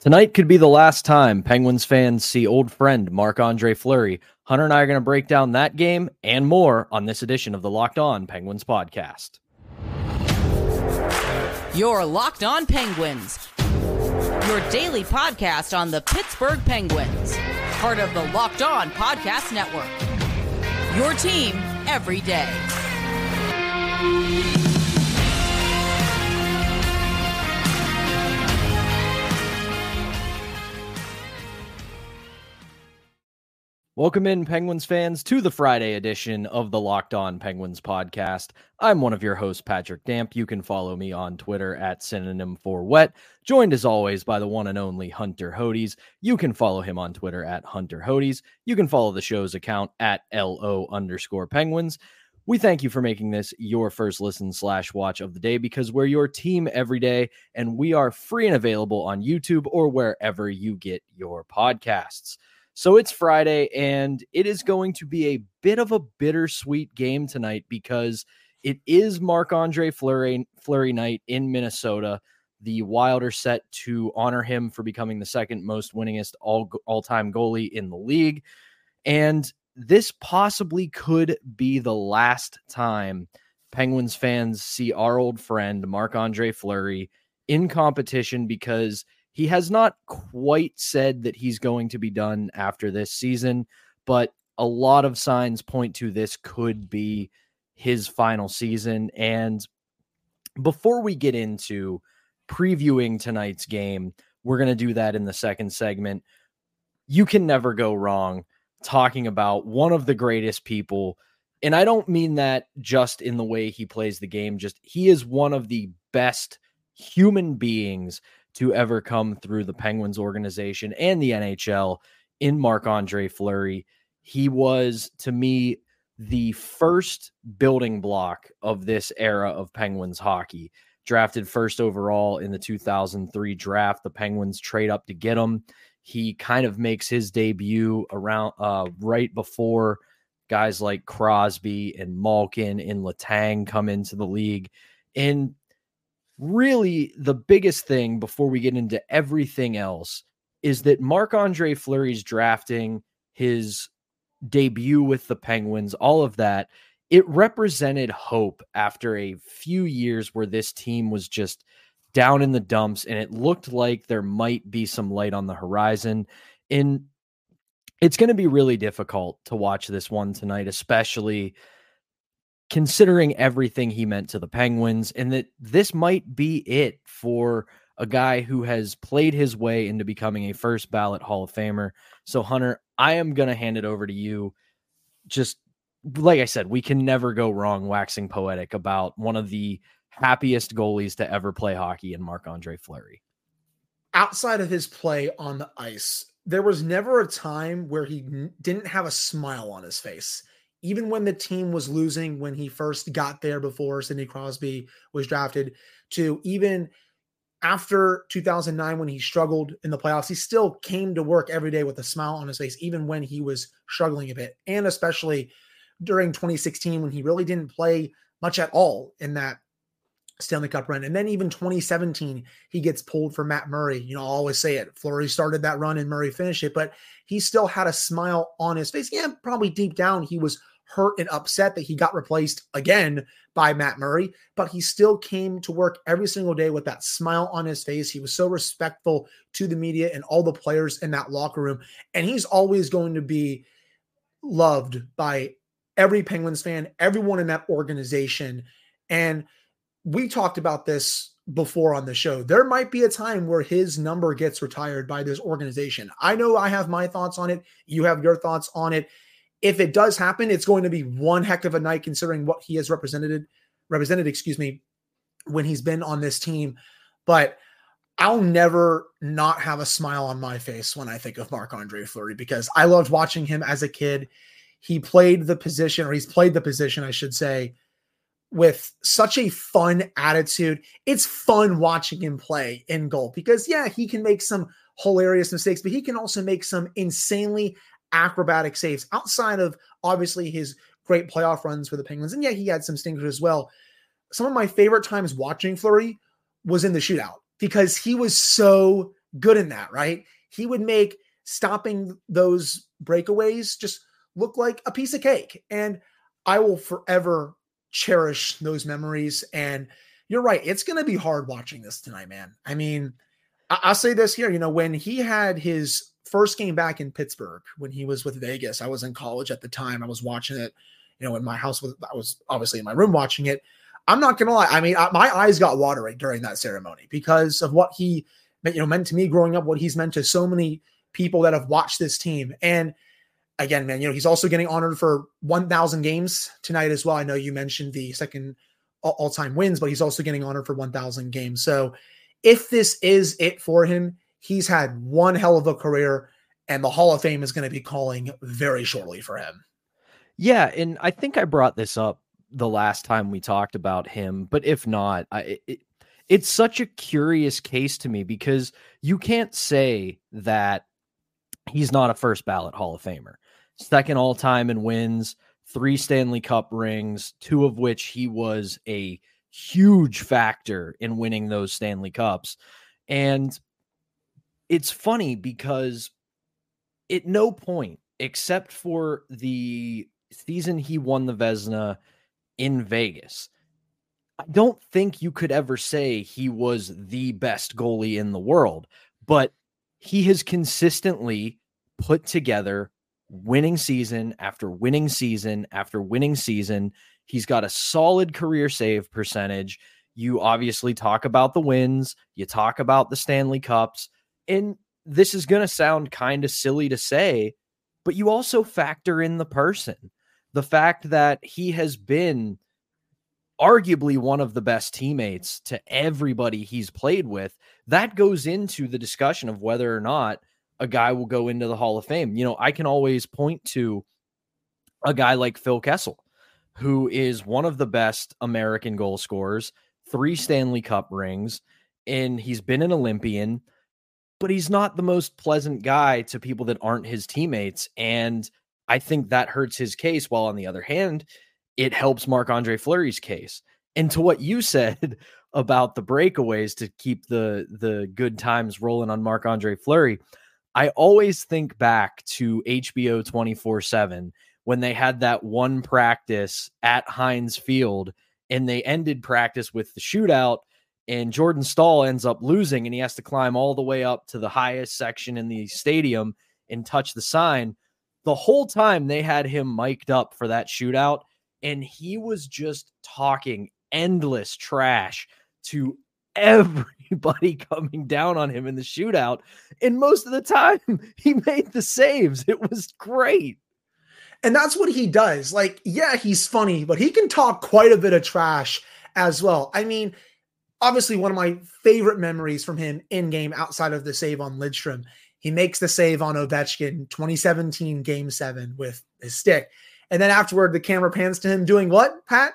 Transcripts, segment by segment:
Tonight could be the last time Penguins fans see old friend Marc Andre Fleury. Hunter and I are going to break down that game and more on this edition of the Locked On Penguins podcast. Your Locked On Penguins, your daily podcast on the Pittsburgh Penguins, part of the Locked On Podcast Network. Your team every day. Welcome in, Penguins fans, to the Friday edition of the Locked On Penguins podcast. I'm one of your hosts, Patrick Damp. You can follow me on Twitter at synonym for wet. Joined as always by the one and only Hunter Hodes. You can follow him on Twitter at Hunter Hodes. You can follow the show's account at LO underscore Penguins. We thank you for making this your first listen slash watch of the day because we're your team every day and we are free and available on YouTube or wherever you get your podcasts. So it's Friday, and it is going to be a bit of a bittersweet game tonight because it is Marc Andre Fleury, Fleury night in Minnesota. The Wild are set to honor him for becoming the second most winningest all all time goalie in the league, and this possibly could be the last time Penguins fans see our old friend Marc Andre Fleury in competition because he has not quite said that he's going to be done after this season, but a lot of signs point to this could be his final season. And before we get into previewing tonight's game, we're going to do that in the second segment. You can never go wrong talking about one of the greatest people. And I don't mean that just in the way he plays the game, just he is one of the best human beings to ever come through the Penguins organization and the NHL in Marc Andre Fleury. He was, to me, the first building block of this era of Penguins hockey. Drafted first overall in the 2003 draft, the Penguins trade up to get him. He kind of makes his debut around uh, right before guys like Crosby and Malkin and Letang come into the league. And really the biggest thing before we get into everything else is that Marc Andre Fleury's drafting, his debut with the Penguins, all of that, it represented hope after a few years where this team was just down in the dumps and it looked like there might be some light on the horizon. And it's going to be really difficult to watch this one tonight, especially considering everything he meant to the Penguins, and that this might be it for a guy who has played his way into becoming a first ballot Hall of Famer. So, Hunter, I am going to hand it over to you. Just like I said, we can never go wrong waxing poetic about one of the happiest goalies to ever play hockey in Marc Andre Fleury. Outside of his play on the ice, there was never a time where he didn't have a smile on his face even when the team was losing when he first got there before Sidney Crosby was drafted, to even after 2009 when he struggled in the playoffs, he still came to work every day with a smile on his face, even when he was struggling a bit. And especially during 2016 when he really didn't play much at all in that Stanley Cup run. And then even 2017, he gets pulled for Matt Murray. You know, i always say it. Fleury started that run and Murray finished it, but he still had a smile on his face. Yeah, probably deep down, he was hurt and upset that he got replaced again by Matt Murray, but he still came to work every single day with that smile on his face. He was so respectful to the media and all the players in that locker room. And he's always going to be loved by every Penguins fan, everyone in that organization. And we talked about this before on the show. There might be a time where his number gets retired by this organization. I know I have my thoughts on it. You have your thoughts on it if it does happen, it's going to be one heck of a night considering what he has represented represented, excuse me, when he's been on this team. But I'll never not have a smile on my face when I think of Marc Andre Fleury because I loved watching him as a kid. He played the position, or he's played the position, I should say, with such a fun attitude. It's fun watching him play in goal because, yeah, he can make some hilarious mistakes, but he can also make some insanely acrobatic saves outside of obviously his great playoff runs for the Penguins. And yeah, he had some stinkers as well. Some of my favorite times watching Fleury was in the shootout because he was so good in that, right? He would make stopping those breakaways just look like a piece of cake. And I will forever cherish those memories. And you're right. It's going to be hard watching this tonight, man. I mean, I- will say this here, you know, when he had his first game back in Pittsburgh, when he was with Vegas, I was in college at the time. I was watching it, you know, in my house. Was, I was obviously in my room watching it. I'm not to lie. I mean, I, my eyes got watering during that ceremony because of what he, you know, meant to me growing up, what he's meant to so many people that have watched this team. And again, man, you know, he's also getting honored for 1,000 games tonight as well. I know you mentioned the second all time wins, but he's also getting honored for 1,000 games. So if this is it for him, he's had one hell of a career, and the Hall of Fame is going to be calling very shortly for him. Yeah. And I think I brought this up the last time we talked about him, but if not, I, it, it's such a curious case to me because you can't say that he's not a first ballot Hall of Famer. Second all time in wins, three Stanley Cup rings, two of which he was a huge factor in winning those Stanley Cups. And it's funny because at no point, except for the season he won the Vezina in Vegas, I don't think you could ever say he was the best goalie in the world, but he has consistently put together winning season after winning season after winning season. He's got a solid career save percentage. You obviously talk about the wins, you talk about the Stanley Cups, and this is going to sound kind of silly to say, but you also factor in the person. The fact that he has been arguably one of the best teammates to everybody he's played with, that goes into the discussion of whether or not a guy will go into the Hall of Fame. You know, I can always point to a guy like Phil Kessel, who is one of the best American goal scorers, three Stanley Cup rings, and he's been an Olympian, but he's not the most pleasant guy to people that aren't his teammates. And I think that hurts his case. While on the other hand, it helps Marc Andre Fleury's case. And to what you said about the breakaways to keep the the good times rolling on Marc Andre Fleury, I always think back to HBO 24 7 when they had that one practice at Heinz Field and they ended practice with the shootout. And Jordan Staal ends up losing and he has to climb all the way up to the highest section in the stadium and touch the sign. The whole time they had him mic'd up for that shootout, and he was just talking endless trash to everybody coming down on him in the shootout. And most of the time, he made the saves. It was great. And that's what he does. Like, yeah, he's funny, but he can talk quite a bit of trash as well. I mean, obviously, one of my favorite memories from him in game outside of the save on Lidstrom, he makes the save on Ovechkin 2017 game seven with his stick. And then afterward, the camera pans to him doing what, Pat?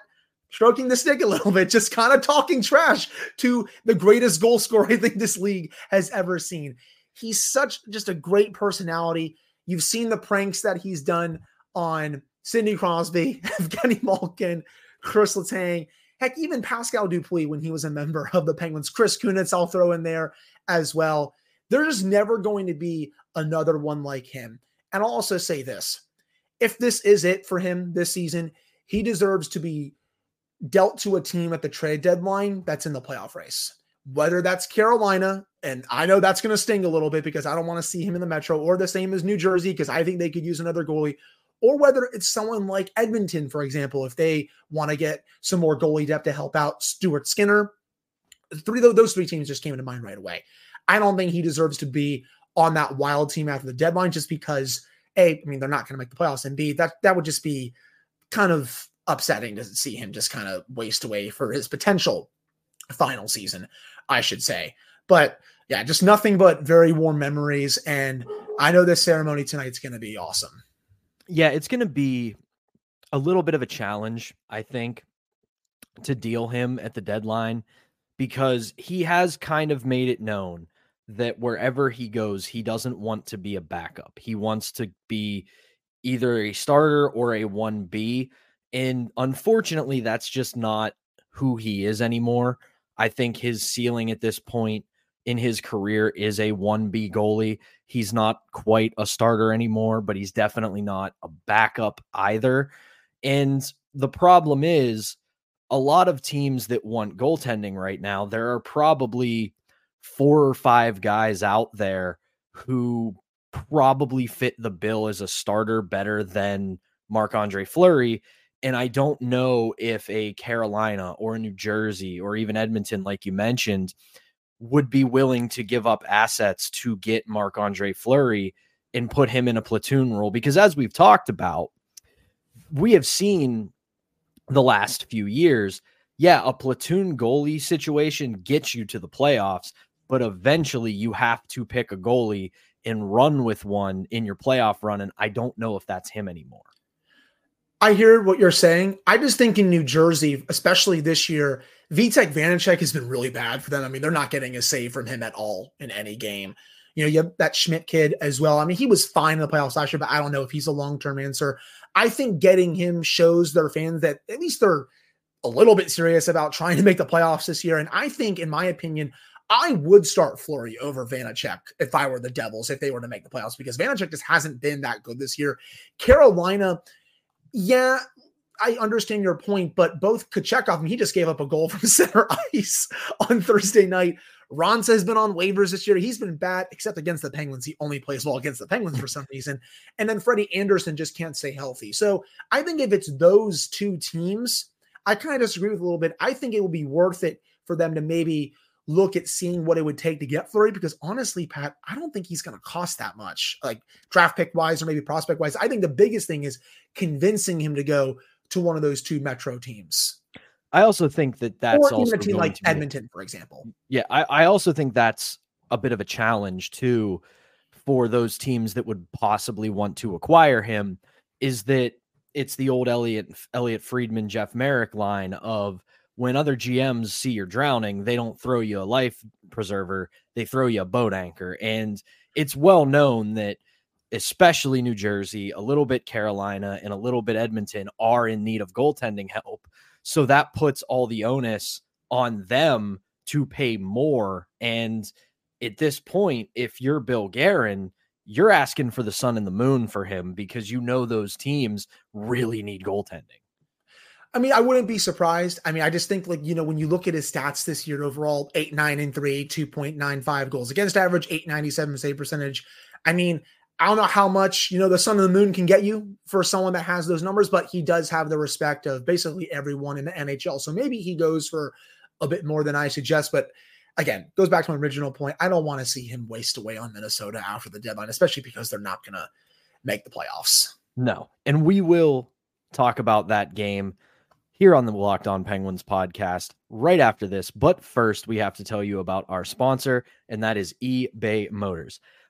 Stroking the stick a little bit, just kind of talking trash to the greatest goal scorer I think this league has ever seen. He's such just a great personality. You've seen the pranks that he's done on Sidney Crosby, Evgeny Malkin, Chris Letang, heck, even Pascal Dupuis when he was a member of the Penguins. Chris Kunitz, I'll throw in there as well. There's never going to be another one like him. And I'll also say this if this is it for him this season, he deserves to be dealt to a team at the trade deadline that's in the playoff race. Whether that's Carolina, and I know that's going to sting a little bit because I don't want to see him in the Metro, or the same as New Jersey because I think they could use another goalie, or whether it's someone like Edmonton, for example, if they want to get some more goalie depth to help out Stuart Skinner. Three those three teams just came to mind right away. I don't think he deserves to be on that wild team after the deadline just because a, I mean, they're not going to make the playoffs, and B, that that would just be kind of upsetting to see him just kind of waste away for his potential final season, I should say. But yeah, just nothing but very warm memories, and I know this ceremony tonight's going to be awesome. Yeah, it's going to be a little bit of a challenge, I think, to deal him at the deadline because he has kind of made it known that wherever he goes, he doesn't want to be a backup. He wants to be either a starter or a 1B. And unfortunately, that's just not who he is anymore. I think his ceiling at this point in his career is a 1B goalie. He's not quite a starter anymore, but he's definitely not a backup either. And the problem is a lot of teams that want goaltending right now, there are probably four or five guys out there who probably fit the bill as a starter better than Marc Andre Fleury. And I don't know if a Carolina or a New Jersey or even Edmonton, like you mentioned, would be willing to give up assets to get Marc Andre Fleury and put him in a platoon role. Because as we've talked about, we have seen the last few years, yeah, a platoon goalie situation gets you to the playoffs, but eventually you have to pick a goalie and run with one in your playoff run. And I don't know if that's him anymore. I hear what you're saying. I just think in New Jersey, especially this year, Vitek Vanecek has been really bad for them. I mean, they're not getting a save from him at all in any game. You know, you have that Schmid kid as well. I mean, he was fine in the playoffs last year, but I don't know if he's a long term answer. I think getting him shows their fans that at least they're a little bit serious about trying to make the playoffs this year. And I think, in my opinion, I would start Fleury over Vanecek if I were the Devils, if they were to make the playoffs, because Vanecek just hasn't been that good this year. Carolina, yeah, I understand your point, but both Kochetkov, and he just gave up a goal from center ice on Thursday night. Raanta has been on waivers this year. He's been bad, except against the Penguins. He only plays well against the Penguins for some reason. And then Freddie Andersen just can't stay healthy. So I think if it's those two teams, I kind of disagree with a little bit. I think it would be worth it for them to maybe look at seeing what it would take to get Fleury because honestly, Pat, I don't think he's going to cost that much, like draft pick wise or maybe prospect wise. I think the biggest thing is convincing him to go to one of those two Metro teams. I also think that that's or also a team like Edmonton, for example. Yeah, I, I also think that's a bit of a challenge too for those teams that would possibly want to acquire him. Is that it's the old Elliotte Elliotte Friedman Jeff Marek line of when other GMs see you're drowning, they don't throw you a life preserver, they throw you a boat anchor. And it's well known that especially New Jersey, a little bit Carolina, and a little bit Edmonton are in need of goaltending help. So that puts all the onus on them to pay more. And at this point, if you're Bill Guerin, you're asking for the sun and the moon for him because you know those teams really need goaltending. I mean, I wouldn't be surprised. I mean, I just think like, you know, when you look at his stats this year overall, 8, 9, and 3, 2.95 goals against average, 897 save percentage. I mean, I don't know how much, you know, the sun and the moon can get you for someone that has those numbers, but he does have the respect of basically everyone in the NHL. So maybe he goes for a bit more than I suggest. But again, goes back to my original point. I don't want to see him waste away on Minnesota after the deadline, especially because they're not going to make the playoffs. No. And we will talk about that game here on the Locked On Penguins podcast right after this. But first, we have to tell you about our sponsor, and that is eBay Motors.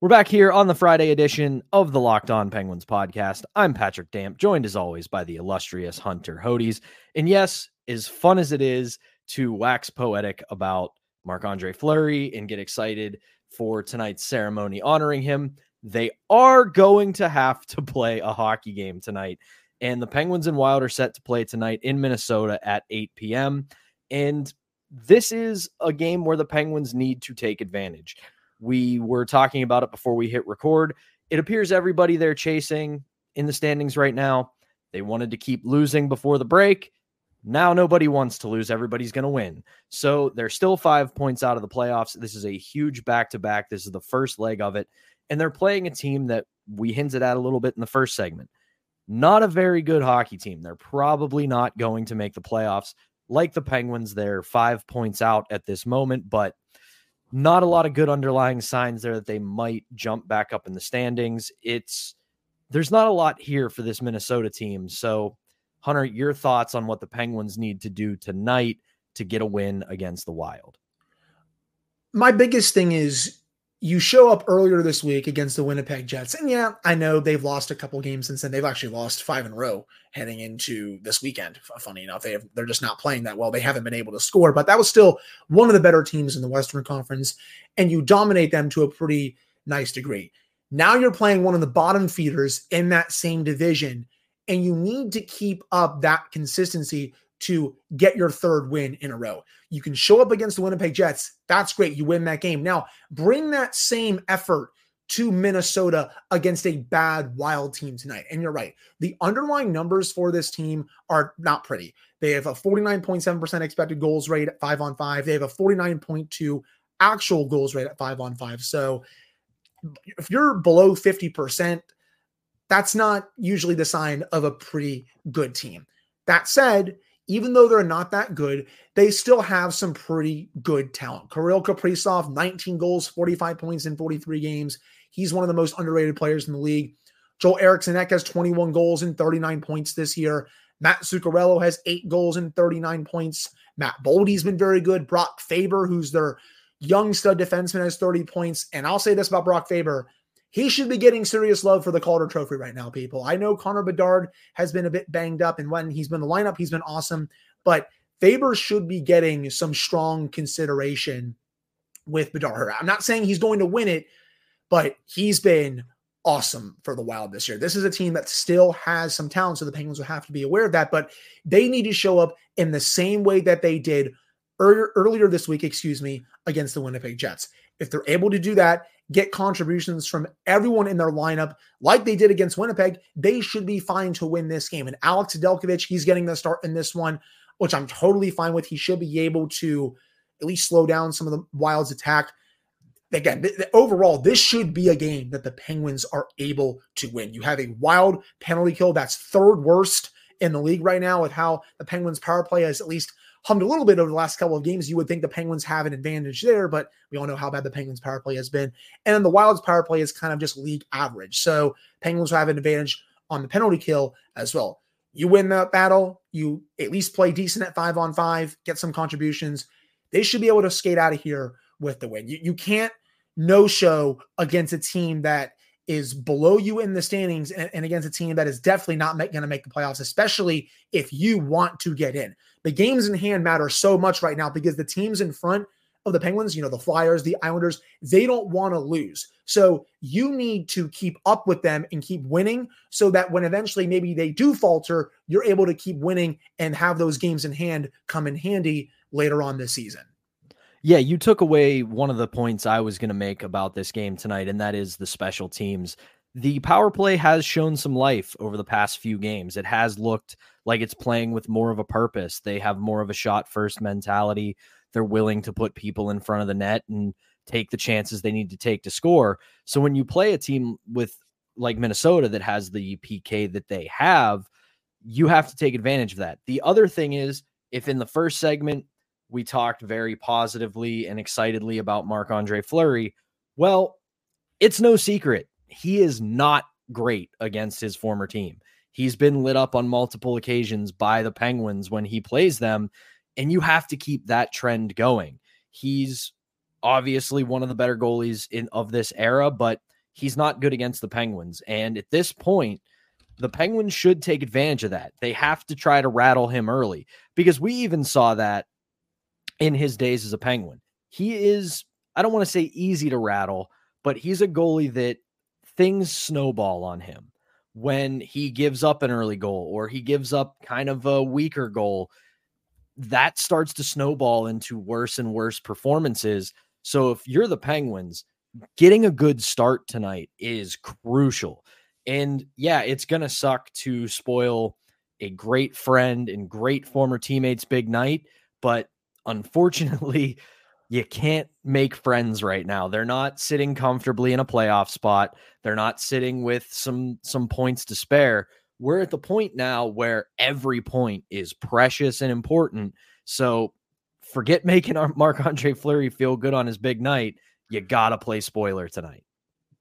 We're back here on the Friday edition of the Locked On Penguins podcast. I'm Patrick Damp, joined as always by the illustrious Hunter Hodes. And yes, as fun as it is to wax poetic about Marc Andre Fleury and get excited for tonight's ceremony honoring him, they are going to have to play a hockey game tonight. And the Penguins and Wild are set to play tonight in Minnesota at 8 p.m. And this is a game where the Penguins need to take advantage. We were talking about it before we hit record. It appears everybody they're chasing in the standings right now. They wanted to keep losing before the break. Now nobody wants to lose. Everybody's going to win. So they're still five points out of the playoffs. This is a huge back to back. This is the first leg of it. And they're playing a team that we hinted at a little bit in the first segment. not a very good hockey team. They're probably not going to make the playoffs. Like the Penguins, they're five points out at this moment, but not a lot of good underlying signs there that they might jump back up in the standings. It's there's not a lot here for this Minnesota team. So, Hunter, your thoughts on what the Penguins need to do tonight to get a win against the Wild? My biggest thing is you show up earlier this week against the Winnipeg Jets. And yeah, I know they've lost a couple games since then. They've actually lost five in a row heading into this weekend. Funny enough, they have, they're just not playing that well. They haven't been able to score, but that was still one of the better teams in the Western Conference. And you dominate them to a pretty nice degree. Now you're playing one of the bottom feeders in that same division, and you need to keep up that consistency to get your third win in a row. You can show up against the Winnipeg Jets. That's great. You win that game. Now, bring that same effort to Minnesota against a bad wild team tonight. And you're right. The underlying numbers for this team are not pretty. They have a 49.7% expected goals rate at five on five. They have a 49.2 actual goals rate at five on five. So if you're below 50%, that's not usually the sign of a pretty good team. That said, even though they're not that good, they still have some pretty good talent. Kirill Kaprizov, 19 goals, 45 points in 43 games. He's one of the most underrated players in the league. Joel Eriksson Ek has 21 goals and 39 points this year. Matt Zuccarello has eight goals and 39 points. Matt Boldy's been very good. Brock Faber, who's their young stud defenseman, has 30 points. And I'll say this about Brock Faber he should be getting serious love for the Calder Trophy right now, people. I know Connor Bedard has been a bit banged up, and when he's been in the lineup, he's been awesome. But Faber should be getting some strong consideration with Bedard. I'm not saying he's going to win it, but he's been awesome for the Wild this year. This is a team that still has some talent, so the Penguins will have to be aware of that. But they need to show up in the same way that they did earlier, earlier this week, excuse me, against the Winnipeg Jets. If they're able to do that, get contributions from everyone in their lineup like they did against Winnipeg, they should be fine to win this game. And Alex Nedeljkovic, he's getting the start in this one, which I'm totally fine with. He should be able to at least slow down some of the Wild's attack. Again, th- th- overall, this should be a game that the Penguins are able to win. You have a wild penalty kill that's third worst in the league right now with how the Penguins power play has at least hummed a little bit over the last couple of games. You would think the Penguins have an advantage there, but we all know how bad the Penguins power play has been. And then the Wild's power play is kind of just league average. So Penguins have an advantage on the penalty kill as well. You win that battle, you at least play decent at five on five, get some contributions. They should be able to skate out of here with the win. You, you can't no show against a team that is below you in the standings and, and against a team that is definitely not going to make the playoffs, especially if you want to get in. The games in hand matter so much right now because the teams in front of the Penguins, you know, the Flyers, the Islanders, they don't want to lose. So you need to keep up with them and keep winning so that when eventually maybe they do falter, you're able to keep winning and have those games in hand come in handy later on this season. Yeah, you took away one of the points I was going to make about this game tonight, and that is the special teams. The power play has shown some life over the past few games. It has looked like it's playing with more of a purpose. They have more of a shot first mentality. They're willing to put people in front of the net and take the chances they need to take to score. So when you play a team with like Minnesota that has the PK that they have, you have to take advantage of that. The other thing is if in the first segment we talked very positively and excitedly about Marc Andre Fleury. Well, it's no secret. He is not great against his former team. He's been lit up on multiple occasions by the Penguins when he plays them, and you have to keep that trend going. He's obviously one of the better goalies in of this era, but he's not good against the Penguins. And at this point, the Penguins should take advantage of that. They have to try to rattle him early because we even saw that in his days as a Penguin. He is, I don't want to say easy to rattle, but he's a goalie that things snowball on him when he gives up an early goal or he gives up kind of a weaker goal. That starts to snowball into worse and worse performances. So if you're the Penguins, getting a good start tonight is crucial. And yeah, it's going to suck to spoil a great friend and great former teammates' big night, but unfortunately, you can't make friends right now. They're not sitting comfortably in a playoff spot. They're not sitting with some some points to spare. we're at the point now where every point is precious and important. So forget making our Marc Andre Fleury feel good on his big night. You got to play spoiler tonight.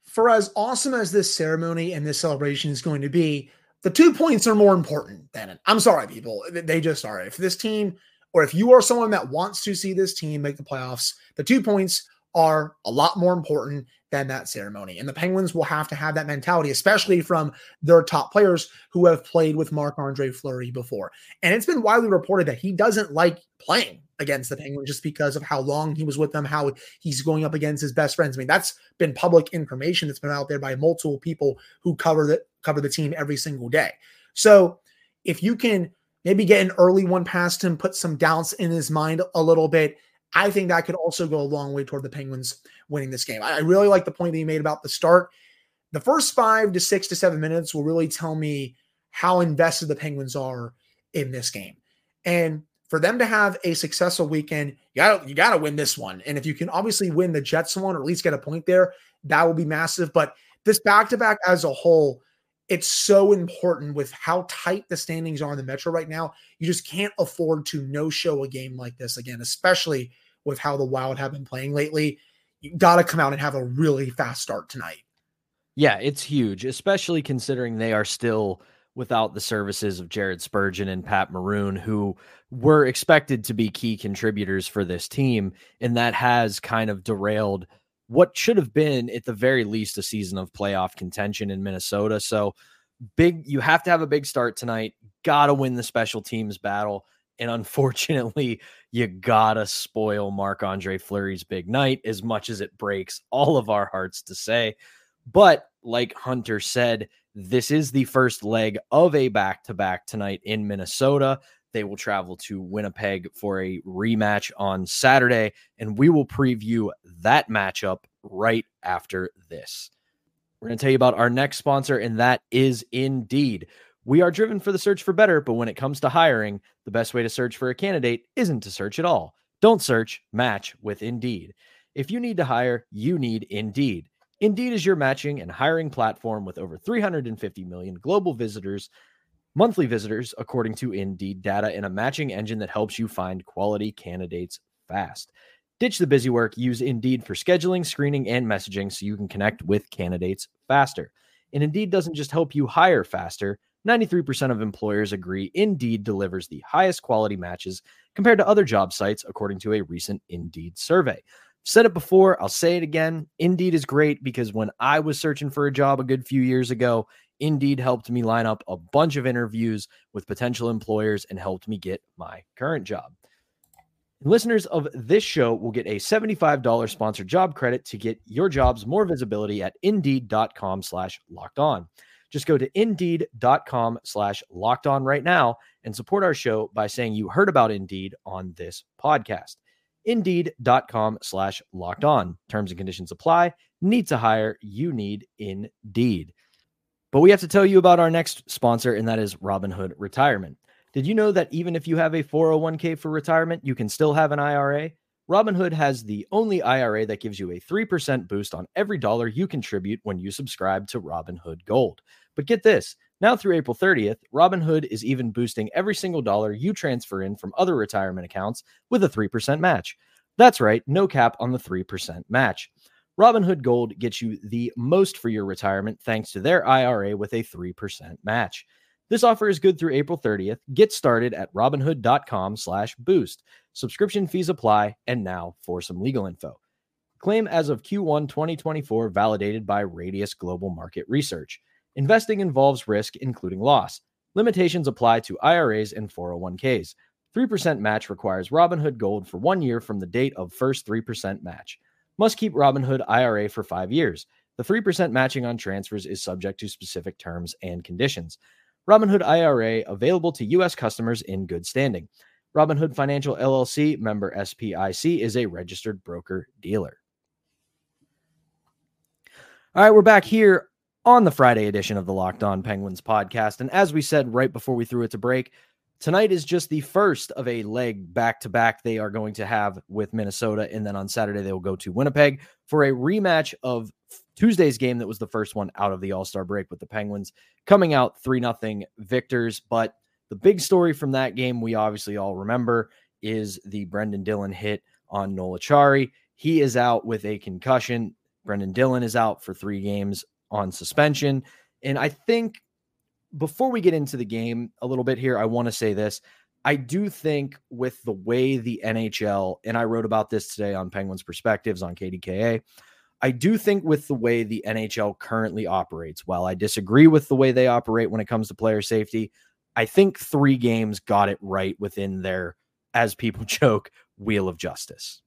For as awesome as this ceremony and this celebration is going to be, the two points are more important than it. I'm sorry, people. They just are. If this team, or if you are someone that wants to see this team make the playoffs, the two points are a lot more important than that ceremony. And the Penguins will have to have that mentality, especially from their top players who have played with Marc Andre Fleury before. And it's been widely reported that he doesn't like playing against the Penguins just because of how long he was with them, how he's going up against his best friends. I mean, that's been public information that's been out there by multiple people who cover the cover the team every single day. So if you can maybe get an early one past him, put some doubts in his mind a little bit, I think that could also go a long way toward the Penguins winning this game. I really like the point that you made about the start. The first five to six to seven minutes will really tell me how invested the Penguins are in this game. And for them to have a successful weekend, you got you got to win this one. And if you can obviously win the Jets one or at least get a point there, that will be massive. But this back to back as a whole, it's so important with how tight the standings are in the Metro right now. You just can't afford to no show a game like this again, especially with how the Wild have been playing lately. You got to come out and have a really fast start tonight. Yeah, it's huge, especially considering they are still without the services of Jared Spurgeon and Pat Maroon, who were expected to be key contributors for this team. And that has kind of derailed what should have been, at the very least, a season of playoff contention in Minnesota. So, big, you have to have a big start tonight. Got to win the special teams battle. And unfortunately, you gotta spoil Marc Andre Fleury's big night as much as it breaks all of our hearts to say. But like Hunter said, this is the first leg of a back to back tonight in Minnesota. They will travel to Winnipeg for a rematch on Saturday, and we will preview that matchup right after this. We're going to tell you about our next sponsor, and that is Indeed. We are driven for the search for better, but when it comes to hiring, the best way to search for a candidate isn't to search at all. Don't search, match with Indeed. If you need to hire, you need Indeed. Indeed is your matching and hiring platform with over 350 million global visitors, monthly visitors, according to Indeed data, and a matching engine that helps you find quality candidates fast. Ditch the busy work, use Indeed for scheduling, screening, and messaging so you can connect with candidates faster. And Indeed doesn't just help you hire faster. 93% of employers agree Indeed delivers the highest quality matches compared to other job sites, according to a recent Indeed survey said it before, I'll say it again. Indeed is great because when I was searching for a job a good few years ago, Indeed helped me line up a bunch of interviews with potential employers and helped me get my current job. listeners of this show will get a $75 sponsored job credit to get your jobs more visibility at indeed.com slash locked on. Just go to indeed.com slash locked on right now and support our show by saying you heard about Indeed on this podcast indeed.com slash locked on. Terms and conditions apply. Need to hire. You need Indeed. But we have to tell you about our next sponsor, and that is Robinhood Retirement. Did you know that even if you have a 401k for retirement, you can still have an IRA? Robinhood has the only IRA that gives you a 3% boost on every dollar you contribute when you subscribe to Robinhood Gold. But get this now through April 30th, Robinhood is even boosting every single dollar you transfer in from other retirement accounts with a 3% match. That's right, no cap on the 3% match. Robinhood Gold gets you the most for your retirement thanks to their IRA with a 3% match. This offer is good through April 30th. Get started at robinhood.com slash boost. Subscription fees apply. And now for some legal info. Claim as of Q1 2024 validated by Radius Global Market Research. Investing involves risk, including loss. Limitations apply to IRAs and 401ks. 3% match requires Robinhood Gold for one year from the date of first 3% match. Must keep Robinhood IRA for five years. The 3% matching on transfers is subject to specific terms and conditions. Robinhood IRA available to U.S. customers in good standing. Robinhood Financial LLC member SIPC is a registered broker dealer. All right, we're back here on the Friday edition of the Locked On Penguins podcast. And as we said right before we threw it to break, tonight is just the first of a leg back to back they are going to have with Minnesota. And then on Saturday, they will go to Winnipeg for a rematch of Tuesday's game that was the first one out of the All Star break with the Penguins coming out 3 0 victors. But the big story from that game, we obviously all remember, is the Brenden Dillon hit on Noel Acciari. He is out with a concussion. Brenden Dillon is out for three games on suspension. And I think before we get into the game a little bit here, I want to say this. I do think with the way the NHL, and I wrote about this today on Penguins Perspectives on KDKA, I do think with the way the NHL currently operates, while I disagree with the way they operate when it comes to player safety, I think three games got it right within their, as people joke, wheel of justice.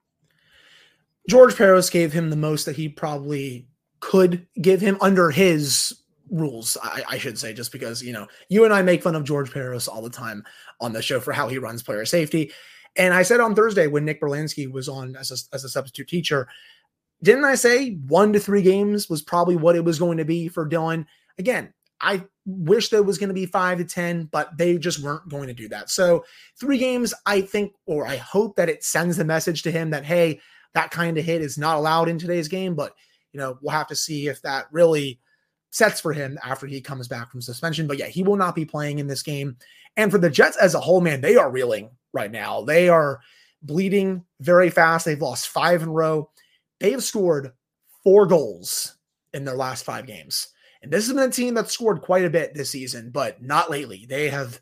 George Parros gave him the most that he probably could give him under his rules, I, I, should say, just because, you know, you and I make fun of George Parros all the time on the show for how he runs player safety. And I said on Thursday when Nick Berlansky was on as a, as a substitute teacher, didn't I say one to three games was probably what it was going to be for Dillon? Again, I wish there was going to be five to 10, but they just weren't going to do that. So, three games, I think, or I hope that it sends the message to him that, hey, that kind of hit is not allowed in today's game. But, you know, we'll have to see if that really sets for him after he comes back from suspension. But yeah, he will not be playing in this game. And for the Jets as a whole, man, they are reeling right now. They are bleeding very fast. They've lost five in a row. They have scored four goals in their last five games. And this has been a team that's scored quite a bit this season, but not lately. They have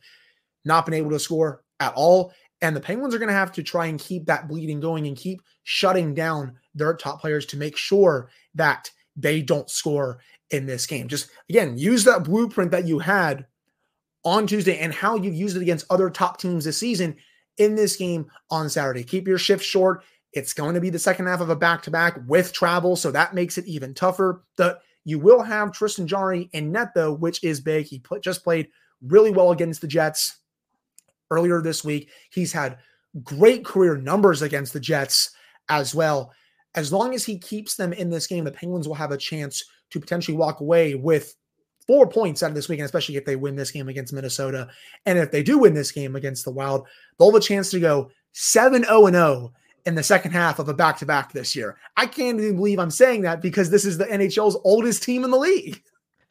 not been able to score at all. And the Penguins are going to have to try and keep that bleeding going and keep shutting down their top players to make sure that they don't score in this game. Just again, use that blueprint that you had on Tuesday and how you've used it against other top teams this season in this game on Saturday. Keep your shift short. It's going to be the second half of a back to back with travel, so that makes it even tougher. The you will have Tristan Jarry in net though, which is big. He put, just played really well against the Jets earlier this week. He's had great career numbers against the Jets as well. As long as he keeps them in this game, the Penguins will have a chance to potentially walk away with four points out of this weekend, especially if they win this game against Minnesota. And if they do win this game against the Wild, they'll have a chance to go 7 0 0 in the second half of a back to back this year. I can't even believe I'm saying that because this is the NHL's oldest team in the league.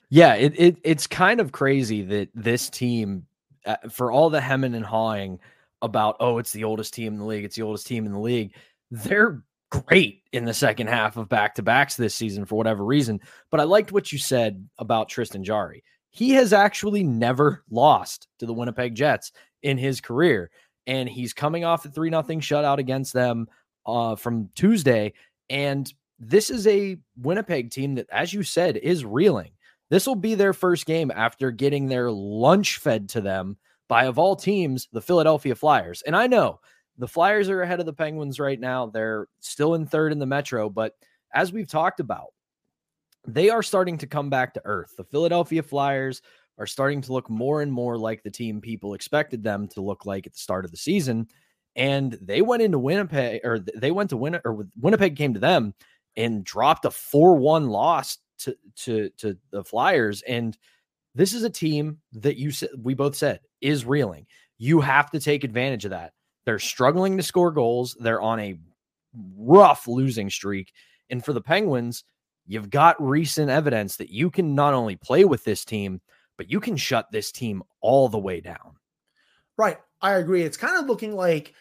Yeah, it, it it's kind of crazy that this team, uh, for all the hemming and hawing about, oh, it's the oldest team in the league, it's the oldest team in the league, they're great in the second half of back to backs this season for whatever reason. But I liked what you said about Tristan Jarry. He has actually never lost to the Winnipeg Jets in his career. And he's coming off a 3 0 shutout against them uh, from Tuesday. And this is a Winnipeg team that, as you said, is reeling. This will be their first game after getting their lunch fed to them by, of all teams, the Philadelphia Flyers. And I know the Flyers are ahead of the Penguins right now. They're still in third in the Metro, but as we've talked about, they are starting to come back to earth. The Philadelphia Flyers are starting to look more and more like the team people expected them to look like at the start of the season. And they went into Winnipeg, or they went to Win, or Winnipeg came to them and dropped a 4 1 loss to, to, to the Flyers. And this is a team that you we both said is reeling. You have to take advantage of that. They're struggling to score goals. They're on a rough losing streak. And for the Penguins, you've got recent evidence that you can not only play with this team, but you can shut this team all the way down. Right. I agree. It's kind of looking like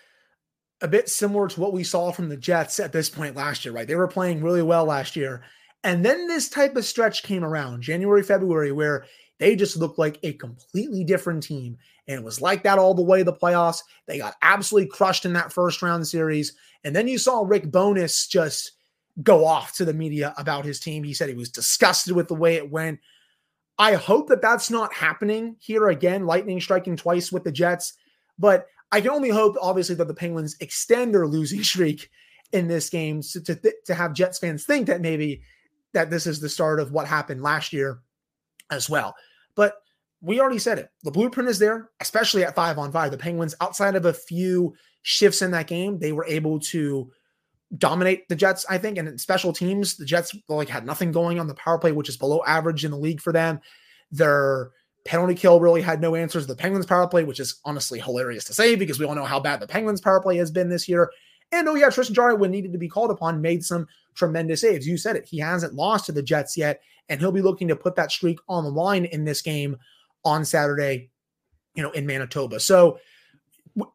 a bit similar to what we saw from the Jets at this point last year, right? They were playing really well last year. And then this type of stretch came around January, February, where they just looked like a completely different team. And it was like that all the way to the playoffs. They got absolutely crushed in that first round series. And then you saw Rick Bowness just go off to the media about his team. He said he was disgusted with the way it went. I hope that that's not happening here again, lightning striking twice with the Jets. But I can only hope, obviously, that the Penguins extend their losing streak in this game to, to, to have Jets fans think that maybe that this is the start of what happened last year as well. But we already said it. The blueprint is there, especially at five on five. The Penguins, outside of a few shifts in that game, they were able to dominate the Jets, I think. And in special teams, the Jets like had nothing going on the power play, which is below average in the league for them. Their penalty kill really had no answers. The Penguins power play, which is honestly hilarious to say because we all know how bad the Penguins power play has been this year. And oh, yeah, Tristan Jarry, when needed to be called upon, made some tremendous saves. You said it. He hasn't lost to the Jets yet, and he'll be looking to put that streak on the line in this game on Saturday, you know, in Manitoba. So,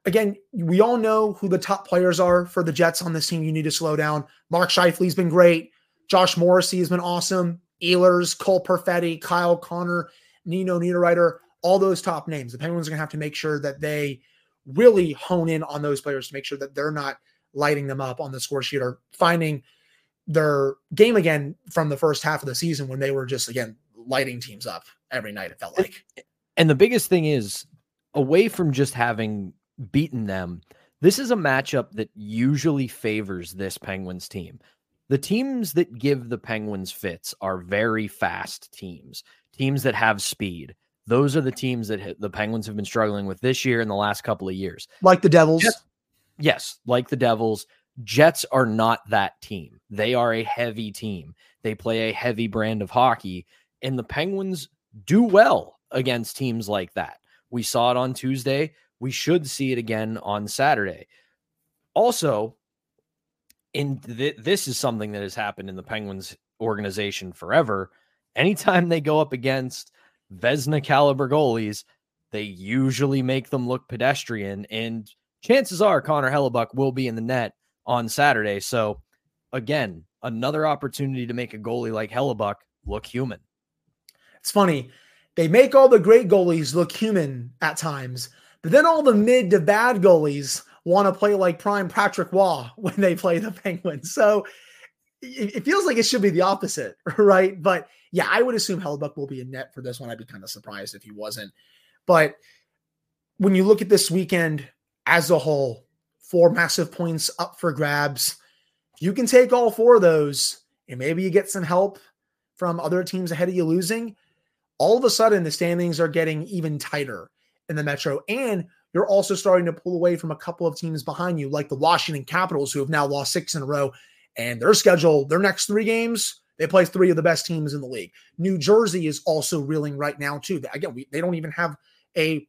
again, we all know who the top players are for the Jets on this team. You need to slow down. Mark Scheifele's been great. Josh Morrissey has been awesome. Ehlers, Cole Perfetti, Kyle Connor, Nino Niederreiter, all those top names. The Penguins are going to have to make sure that they really hone in on those players to make sure that they're not lighting them up on the score sheet or finding their game again from the first half of the season when they were just again lighting teams up every night. It felt like. And the biggest thing is away from just having beaten them, this is a matchup that usually favors this Penguins team. The teams that give the Penguins fits are very fast teams, teams that have speed. Those are the teams that the Penguins have been struggling with this year and the last couple of years. Like the Devils. Jets, yes, like the Devils. Jets are not that team. They are a heavy team. They play a heavy brand of hockey, and the Penguins do well against teams like that. We saw it on Tuesday. We should see it again on Saturday. Also, in th- this is something that has happened in the Penguins organization forever. Anytime they go up against Vezina caliber goalies, they usually make them look pedestrian. And chances are Connor Hellebuyck will be in the net on Saturday. So, again, another opportunity to make a goalie like Hellebuyck look human. It's funny. They make all the great goalies look human at times, but then all the mid to bad goalies want to play like prime Patrick Roy when they play the Penguins. So it, it, feels like it should be the opposite, right? But yeah, I would assume Hellebuyck will be in net for this one. I'd be kind of surprised if he wasn't. But when you look at this weekend as a whole, four massive points up for grabs. You can take all four of those, and maybe you get some help from other teams ahead of you losing, all of a sudden the standings are getting even tighter in the Metro. And you're also starting to pull away from a couple of teams behind you, like the Washington Capitals, who have now lost six in a row. And their schedule, their next three games, they play three of the best teams in the league. New Jersey is also reeling right now, too. Again, we, they don't even have a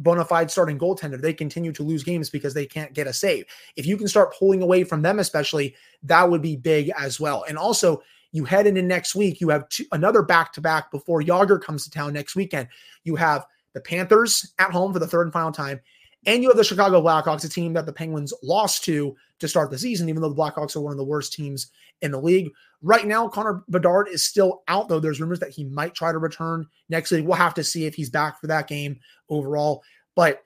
bona fide starting goaltender, they continue to lose games because they can't get a save. If you can start pulling away from them, especially, that would be big as well. And also, you head into next week, you have two, another back to back before Jagr comes to town next weekend. You have the Panthers at home for the third and final time. And you have the Chicago Blackhawks, a team that the Penguins lost to to start the season, even though the Blackhawks are one of the worst teams in the league. Right now, Connor Bedard is still out, though. There's rumors that he might try to return next week. We'll have to see if he's back for that game overall. But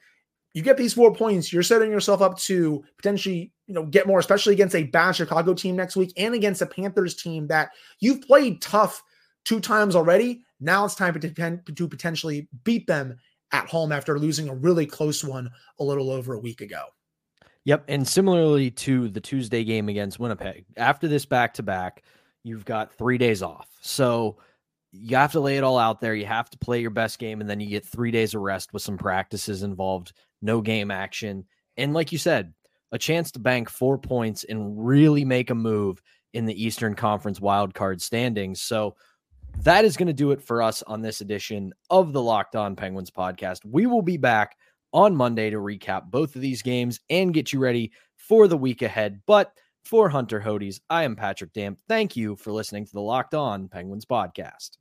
you get these four points, you're setting yourself up to potentially, you know, get more, especially against a bad Chicago team next week and against a Panthers team that you've played tough two times already. Now it's time to, potentially beat them at home after losing a really close one a little over a week ago. Yep. And similarly to the Tuesday game against Winnipeg, after this back to back, you've got three days off. So you have to lay it all out there. You have to play your best game, and then you get three days of rest with some practices involved, no game action. And like you said, a chance to bank four points and really make a move in the Eastern Conference wildcard standings. So that is going to do it for us on this edition of the Locked On Penguins podcast. We will be back on Monday to recap both of these games and get you ready for the week ahead. But for Hunter Hodes, I am Patrick Damp. Thank you for listening to the Locked On Penguins podcast.